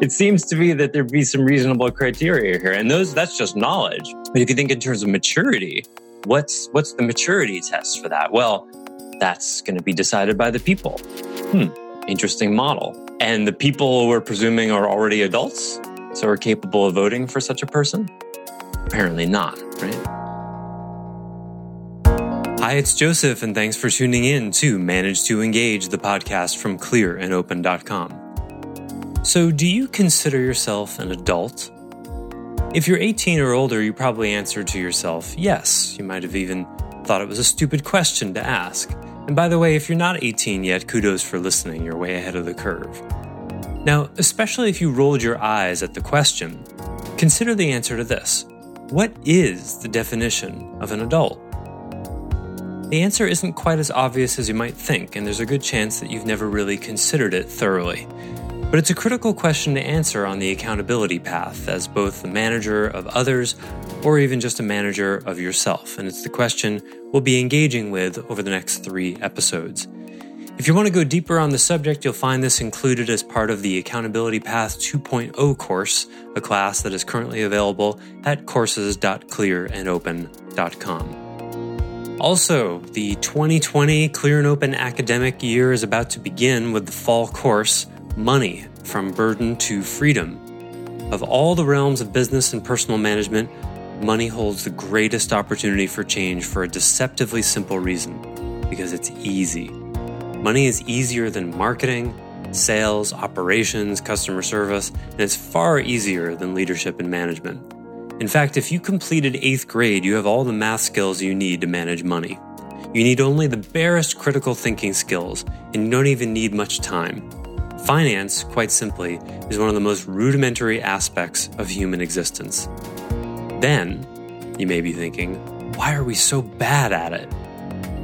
It seems to me that there'd be some reasonable criteria here, and those that's just knowledge. But if you think in terms of maturity, what's what's the maturity test for that? Well, that's going to be decided by the people. Hmm, interesting model. And the people we're presuming are already adults, so are capable of voting for such a person? Apparently not, right? Hi, it's Joseph, and thanks for tuning in to Manage to Engage, the podcast from clearandopen.com. So, do you consider yourself an adult? If you're 18 or older, you probably answered to yourself, yes. You might have even thought it was a stupid question to ask. And by the way, if you're not 18 yet, kudos for listening. You're way ahead of the curve. Now, especially if you rolled your eyes at the question, consider the answer to this What is the definition of an adult? The answer isn't quite as obvious as you might think, and there's a good chance that you've never really considered it thoroughly. But it's a critical question to answer on the accountability path as both the manager of others or even just a manager of yourself. And it's the question we'll be engaging with over the next three episodes. If you want to go deeper on the subject, you'll find this included as part of the Accountability Path 2.0 course, a class that is currently available at courses.clearandopen.com. Also, the 2020 Clear and Open academic year is about to begin with the fall course money from burden to freedom. Of all the realms of business and personal management, money holds the greatest opportunity for change for a deceptively simple reason because it's easy. Money is easier than marketing, sales, operations, customer service, and it's far easier than leadership and management. In fact, if you completed eighth grade, you have all the math skills you need to manage money. You need only the barest critical thinking skills, and you don't even need much time. Finance, quite simply, is one of the most rudimentary aspects of human existence. Then, you may be thinking, why are we so bad at it?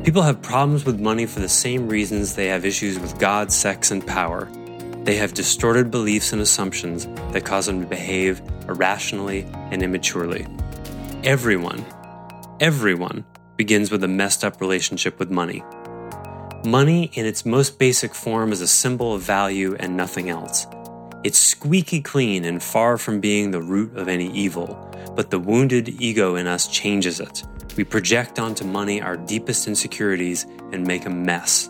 People have problems with money for the same reasons they have issues with God, sex, and power. They have distorted beliefs and assumptions that cause them to behave irrationally and immaturely. Everyone, everyone begins with a messed up relationship with money. Money, in its most basic form, is a symbol of value and nothing else. It's squeaky clean and far from being the root of any evil, but the wounded ego in us changes it. We project onto money our deepest insecurities and make a mess.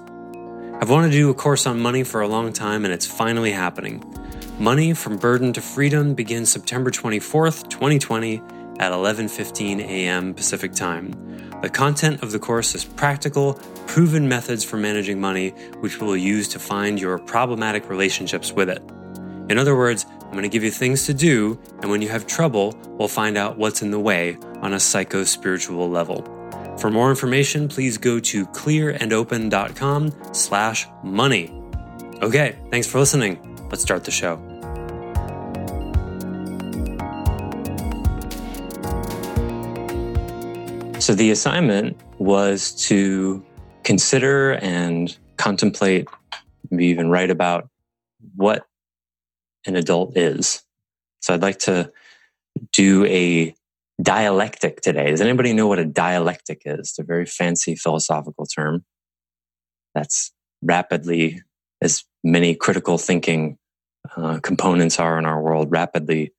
I've wanted to do a course on money for a long time, and it's finally happening. Money from Burden to Freedom begins September 24th, 2020 at 11:15 a.m. Pacific Time. The content of the course is practical, proven methods for managing money, which we will use to find your problematic relationships with it. In other words, I'm going to give you things to do, and when you have trouble, we'll find out what's in the way on a psycho spiritual level. For more information, please go to clearandopen.com slash money. Okay, thanks for listening. Let's start the show. So the assignment was to consider and contemplate, maybe even write about what an adult is. So I'd like to do a dialectic today. Does anybody know what a dialectic is? It's a very fancy philosophical term that's rapidly, as many critical thinking uh, components are in our world, rapidly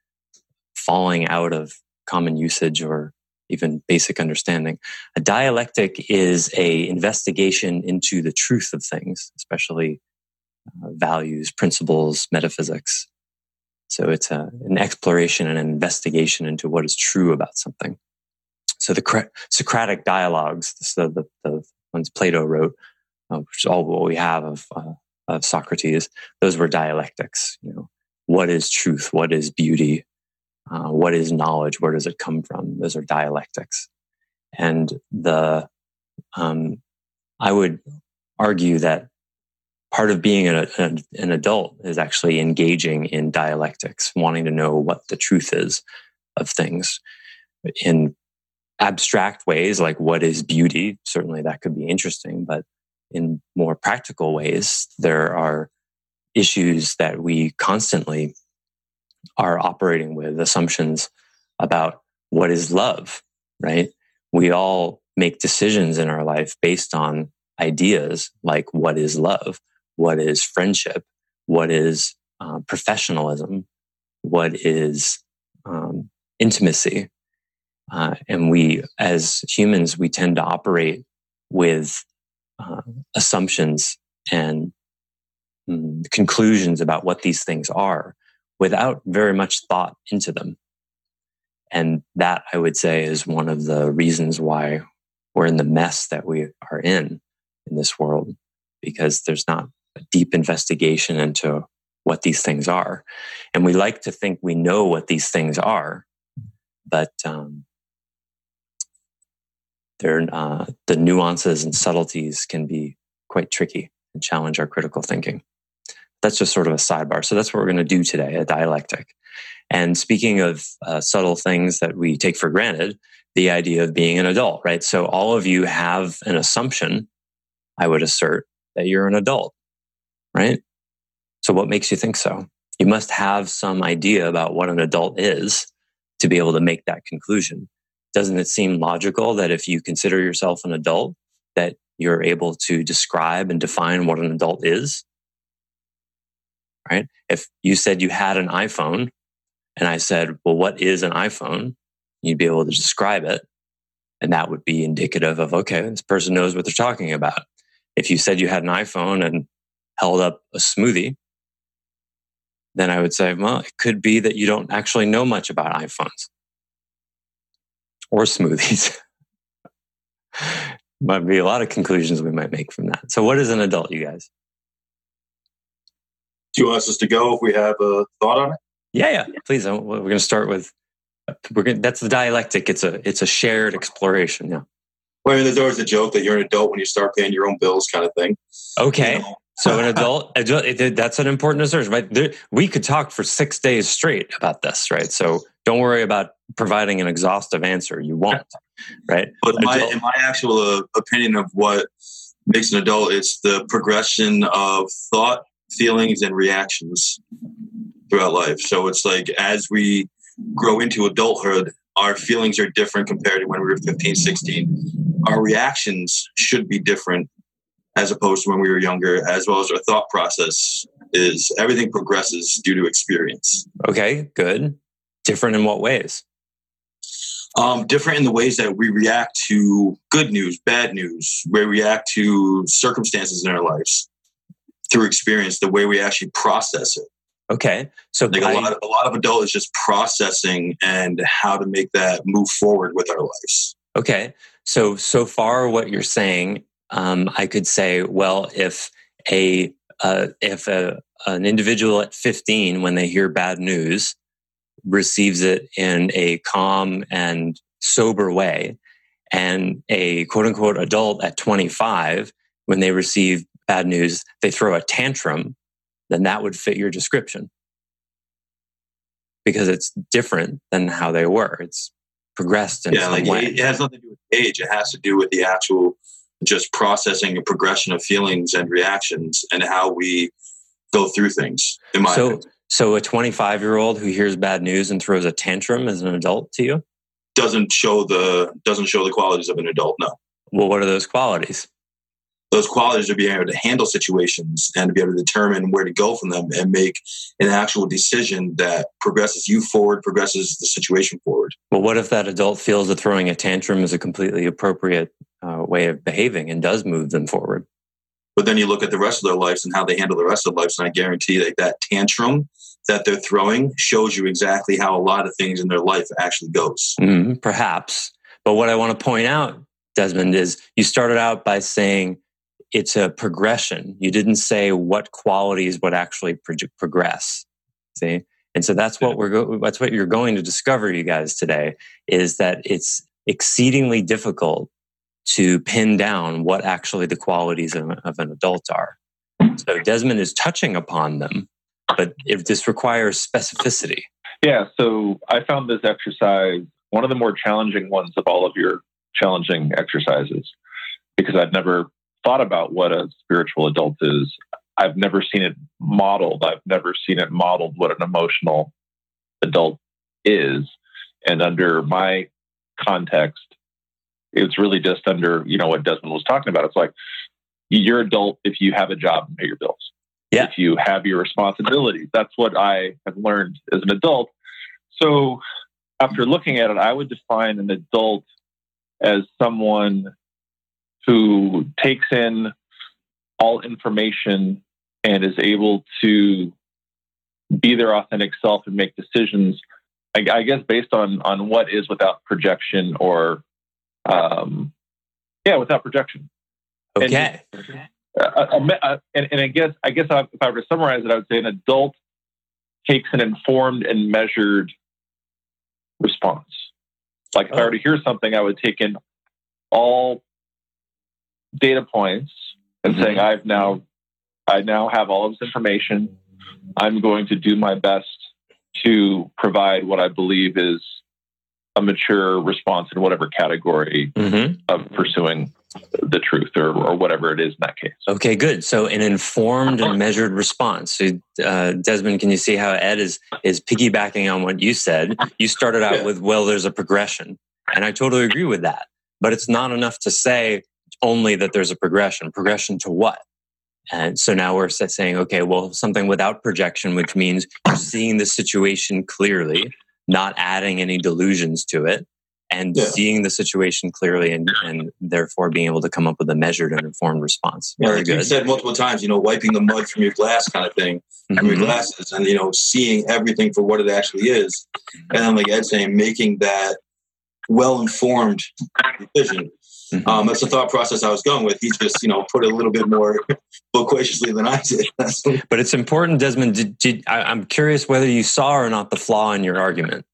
falling out of common usage or even basic understanding. A dialectic is a investigation into the truth of things, especially uh, values, principles, metaphysics. So it's a, an exploration and an investigation into what is true about something. So the Socratic dialogues, the, the, the ones Plato wrote, uh, which is all what we have of, uh, of Socrates, those were dialectics. You know, what is truth? What is beauty? Uh, what is knowledge? Where does it come from? Those are dialectics. And the, um, I would argue that part of being an, an, an adult is actually engaging in dialectics, wanting to know what the truth is of things. In abstract ways, like what is beauty, certainly that could be interesting. But in more practical ways, there are issues that we constantly are operating with assumptions about what is love, right? We all make decisions in our life based on ideas like what is love, what is friendship, what is uh, professionalism, what is um, intimacy. Uh, and we, as humans, we tend to operate with uh, assumptions and mm, conclusions about what these things are without very much thought into them. And that I would say is one of the reasons why we're in the mess that we are in in this world, because there's not a deep investigation into what these things are. And we like to think we know what these things are, but um, they're, uh, the nuances and subtleties can be quite tricky and challenge our critical thinking. That's just sort of a sidebar. So that's what we're going to do today, a dialectic. And speaking of uh, subtle things that we take for granted, the idea of being an adult, right? So all of you have an assumption, I would assert, that you're an adult, right? So what makes you think so? You must have some idea about what an adult is to be able to make that conclusion. Doesn't it seem logical that if you consider yourself an adult, that you're able to describe and define what an adult is? Right? If you said you had an iPhone and I said, well, what is an iPhone? You'd be able to describe it. And that would be indicative of, okay, this person knows what they're talking about. If you said you had an iPhone and held up a smoothie, then I would say, well, it could be that you don't actually know much about iPhones or smoothies. might be a lot of conclusions we might make from that. So, what is an adult, you guys? Do you want us to go if we have a thought on it? Yeah, yeah. Please. We're going to start with. We're going. That's the dialectic. It's a. It's a shared exploration. Yeah. Well, I mean, there's always a joke that you're an adult when you start paying your own bills, kind of thing. Okay. You know? So an adult, adult, that's an important assertion. Right? There, we could talk for six days straight about this, right? So don't worry about providing an exhaustive answer. You won't, right? But my, in my actual uh, opinion of what makes an adult, it's the progression of thought, feelings, and reactions throughout life. So it's like as we grow into adulthood, our feelings are different compared to when we were 15, 16. Our reactions should be different as opposed to when we were younger, as well as our thought process is everything progresses due to experience. Okay, good. Different in what ways? Um, different in the ways that we react to good news, bad news, we react to circumstances in our lives through experience, the way we actually process it. Okay, so like I, a lot, of, a lot of adult is just processing and how to make that move forward with our lives. Okay, so so far what you're saying, um, I could say, well, if a uh, if a, an individual at 15, when they hear bad news, receives it in a calm and sober way, and a quote unquote adult at 25, when they receive bad news, they throw a tantrum then that would fit your description because it's different than how they were. It's progressed in yeah, like way. It has nothing to do with age. It has to do with the actual just processing a progression of feelings and reactions and how we go through things. In my so, opinion. so a 25 year old who hears bad news and throws a tantrum as an adult to you doesn't show the doesn't show the qualities of an adult. No. Well, what are those qualities? Those qualities of being able to handle situations and to be able to determine where to go from them and make an actual decision that progresses you forward, progresses the situation forward. Well, what if that adult feels that throwing a tantrum is a completely appropriate uh, way of behaving and does move them forward? But then you look at the rest of their lives and how they handle the rest of their lives, and I guarantee that that tantrum that they're throwing shows you exactly how a lot of things in their life actually goes. Mm, perhaps. But what I want to point out, Desmond, is you started out by saying it's a progression. You didn't say what qualities would actually pro- progress. See? And so that's what we're go- that's what you're going to discover you guys today is that it's exceedingly difficult to pin down what actually the qualities of, of an adult are. So Desmond is touching upon them, but if this requires specificity. Yeah, so I found this exercise one of the more challenging ones of all of your challenging exercises because I'd never thought about what a spiritual adult is. I've never seen it modeled. I've never seen it modeled what an emotional adult is. And under my context, it's really just under, you know, what Desmond was talking about. It's like you're adult if you have a job and pay your bills. Yeah. If you have your responsibilities. That's what I have learned as an adult. So after looking at it, I would define an adult as someone who takes in all information and is able to be their authentic self and make decisions I, I, guess based on on what is without projection or um yeah without projection. Okay. and, uh, uh, and, and i guess i guess if i were to summarize it i would say an adult takes an informed and measured response. Like if oh. i were to hear something i would take in all data points and mm-hmm. saying I've now I now have all of this information. I'm going to do my best to provide what I believe is a mature response in whatever category mm-hmm. of pursuing the truth or, or whatever it is in that case. Okay, good. So an informed and measured response. So, uh, Desmond, can you see how Ed is is piggybacking on what you said? You started out yeah. with, well, there's a progression, and I totally agree with that. But it's not enough to say, only that there's a progression. Progression to what? And so now we're saying, okay, well, something without projection, which means you're seeing the situation clearly, not adding any delusions to it, and yeah. seeing the situation clearly, and, and therefore being able to come up with a measured and informed response. Very like good. You said multiple times, you know, wiping the mud from your glass kind of thing, mm-hmm. from your mm-hmm. glasses, and you know, seeing everything for what it actually is, and then like Ed saying, making that well informed decision Mm-hmm. Um, that's the thought process I was going with. He just, you know, put it a little bit more loquaciously than I did. but it's important, Desmond. Did, did, I, I'm curious whether you saw or not the flaw in your argument,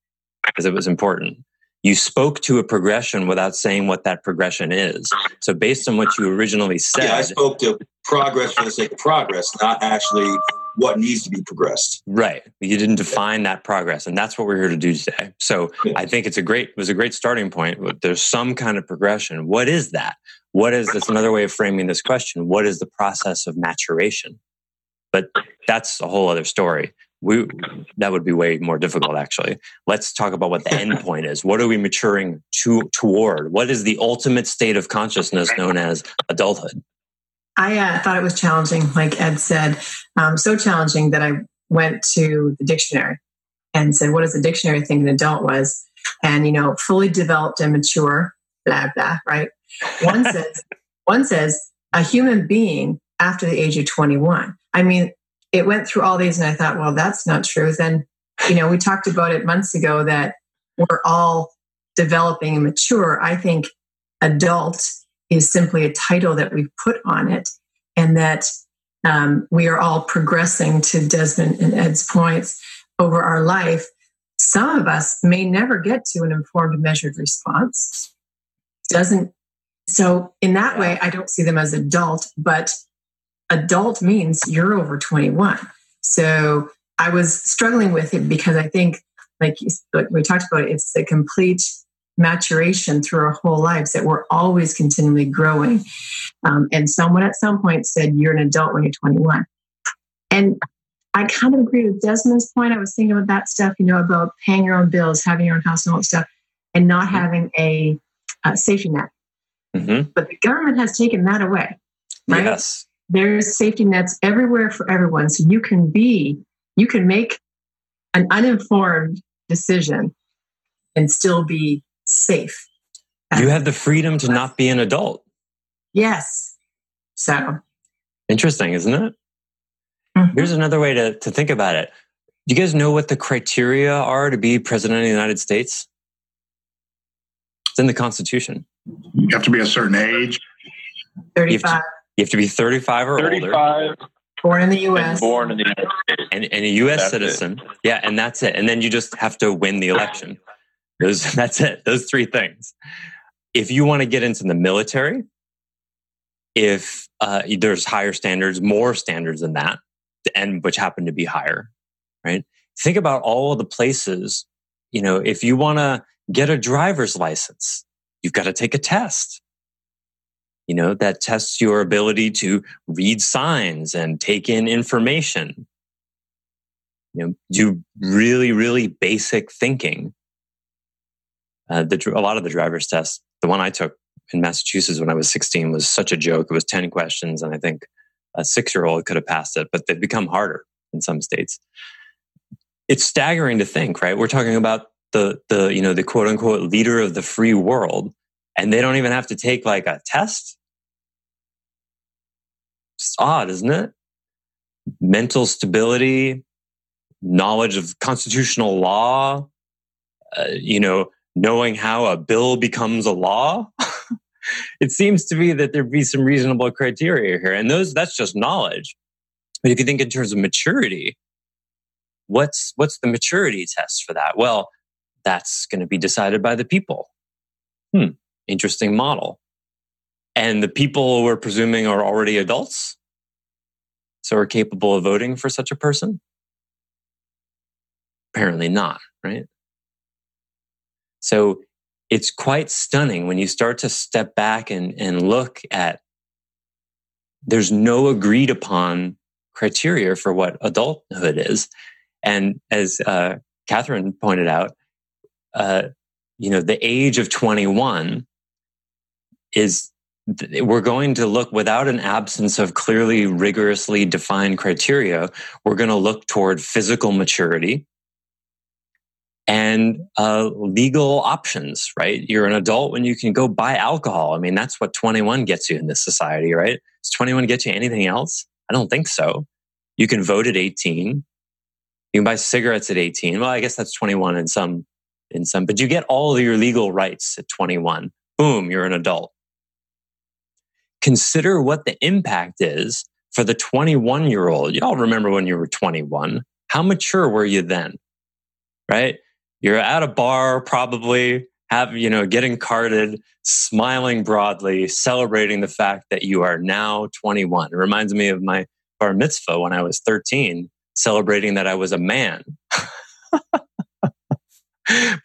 because it was important. You spoke to a progression without saying what that progression is. So, based on what you originally said, yeah, I spoke to progress for the sake of progress, not actually what needs to be progressed. Right. You didn't define that progress, and that's what we're here to do today. So yeah. I think it's a great it was a great starting point. There's some kind of progression. What is that? What is that's another way of framing this question? What is the process of maturation? But that's a whole other story. We that would be way more difficult actually. Let's talk about what the end point is. What are we maturing to toward? What is the ultimate state of consciousness known as adulthood? I uh, thought it was challenging, like Ed said, um, so challenging that I went to the dictionary and said, "What does the dictionary think an adult was?" And you know, fully developed and mature, blah blah. Right? One says, one says a human being after the age of twenty-one. I mean, it went through all these, and I thought, well, that's not true. Then, you know, we talked about it months ago that we're all developing and mature. I think adult is simply a title that we've put on it, and that um, we are all progressing to Desmond and Ed's points over our life. Some of us may never get to an informed, measured response. Doesn't so in that way, I don't see them as adult, but adult means you're over 21. So I was struggling with it because I think, like, like we talked about, it's a complete maturation through our whole lives that we're always continually growing. Um, and someone at some point said, You're an adult when you're 21. And I kind of agree with Desmond's point. I was thinking about that stuff, you know, about paying your own bills, having your own house, and all that stuff, and not mm-hmm. having a, a safety net. Mm-hmm. But the government has taken that away. Right? Yes. There's safety nets everywhere for everyone. So you can be, you can make an uninformed decision and still be safe. You have the freedom to not be an adult. Yes. So interesting, isn't it? Mm-hmm. Here's another way to, to think about it. Do you guys know what the criteria are to be president of the United States? It's in the Constitution. You have to be a certain age. 35. You have to, you have to be 35 or 35. older. Born in the U.S. born in the United States. And, and a U.S. That's citizen. It. Yeah, and that's it. And then you just have to win the election. Those, that's it. Those three things. If you want to get into the military, if uh, there's higher standards, more standards than that, and which happen to be higher, right? Think about all the places. You know, if you want to, get a driver's license. You've got to take a test. You know, that tests your ability to read signs and take in information. You know, do really, really basic thinking. Uh, the, a lot of the driver's tests, the one I took in Massachusetts when I was 16 was such a joke. It was 10 questions, and I think a six year old could have passed it, but they've become harder in some states. It's staggering to think, right? We're talking about the, the, you know, the quote unquote leader of the free world, and they don't even have to take like a test. It's odd, isn't it? Mental stability, knowledge of constitutional law, uh, you know, knowing how a bill becomes a law. it seems to me that there'd be some reasonable criteria here. And those, that's just knowledge. But if you think in terms of maturity, what's, what's the maturity test for that? Well, that's going to be decided by the people. Hmm. Interesting model. And the people we're presuming are already adults. So are capable of voting for such a person? Apparently not, right? So it's quite stunning when you start to step back and, and look at there's no agreed upon criteria for what adulthood is. And as uh, Catherine pointed out, uh, you know, the age of 21 is we're going to look without an absence of clearly rigorously defined criteria we're going to look toward physical maturity and uh, legal options, right? You're an adult when you can go buy alcohol. I mean, that's what 21 gets you in this society, right? Does 21 get you anything else? I don't think so. You can vote at 18. You can buy cigarettes at 18. Well, I guess that's 21 in some, in some, but you get all of your legal rights at 21. Boom, you're an adult. Consider what the impact is for the 21 year old. Y'all remember when you were 21? How mature were you then? Right? You're at a bar, probably have, you know, getting carded, smiling broadly, celebrating the fact that you are now 21. It reminds me of my bar mitzvah when I was 13, celebrating that I was a man.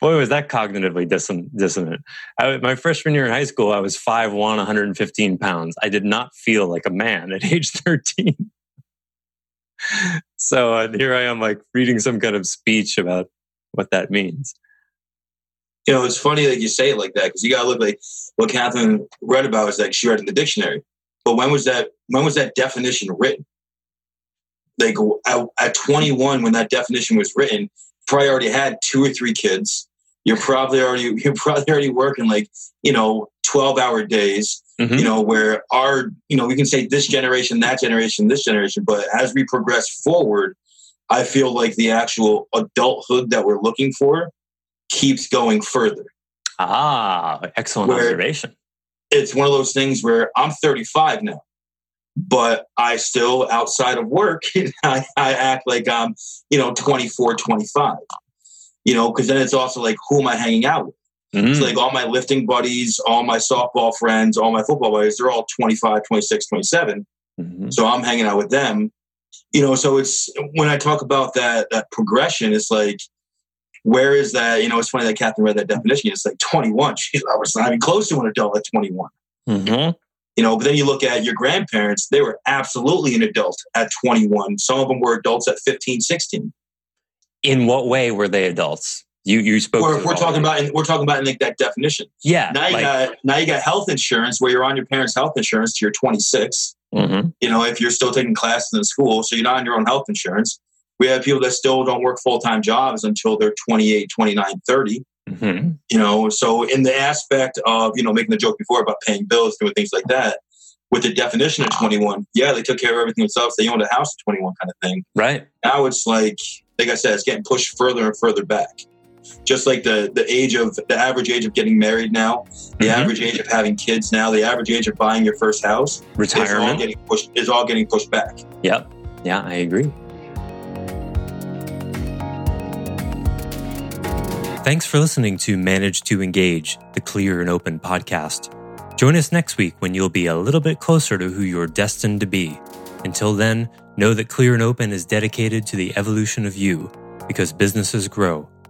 Boy, was that cognitively dissonant. I, my freshman year in high school, I was 5'1, 115 pounds. I did not feel like a man at age 13. so uh, here I am, like reading some kind of speech about what that means. You know, it's funny that you say it like that because you got to look like what Catherine read about is like she read in the dictionary. But when was that? When was that definition written? Like at, at 21, when that definition was written, probably already had two or three kids. You're probably already you're probably already working like you know 12 hour days. Mm-hmm. You know where our you know we can say this generation, that generation, this generation, but as we progress forward, I feel like the actual adulthood that we're looking for keeps going further. Ah, excellent where observation. It's one of those things where I'm 35 now, but I still, outside of work, I, I act like I'm, you know, 24, 25. You know, because then it's also like, who am I hanging out with? Mm-hmm. It's like all my lifting buddies, all my softball friends, all my football buddies, they're all 25, 26, 27. Mm-hmm. So I'm hanging out with them you know so it's when i talk about that that progression it's like where is that you know it's funny that catherine read that definition it's like 21 She's, i was not even close to an adult at 21 mm-hmm. you know but then you look at your grandparents they were absolutely an adult at 21 some of them were adults at 15 16 in what way were they adults you you spoke. If we're talking about in, we're talking about like that definition. Yeah. Now you like, got now you got health insurance where you're on your parents' health insurance till you're 26. Mm-hmm. You know, if you're still taking classes in school, so you're not on your own health insurance. We have people that still don't work full time jobs until they're 28, 29, 30. Mm-hmm. You know, so in the aspect of you know making the joke before about paying bills, doing things like that, with the definition of 21, yeah, they took care of everything themselves. They owned a house at 21, kind of thing. Right now, it's like like I said, it's getting pushed further and further back just like the the age of the average age of getting married now, the mm-hmm. average age of having kids now, the average age of buying your first house, retirement is all getting pushed, is all getting pushed back. Yep. Yeah, I agree. Thanks for listening to Manage to Engage, the Clear and Open podcast. Join us next week when you'll be a little bit closer to who you're destined to be. Until then, know that Clear and Open is dedicated to the evolution of you because businesses grow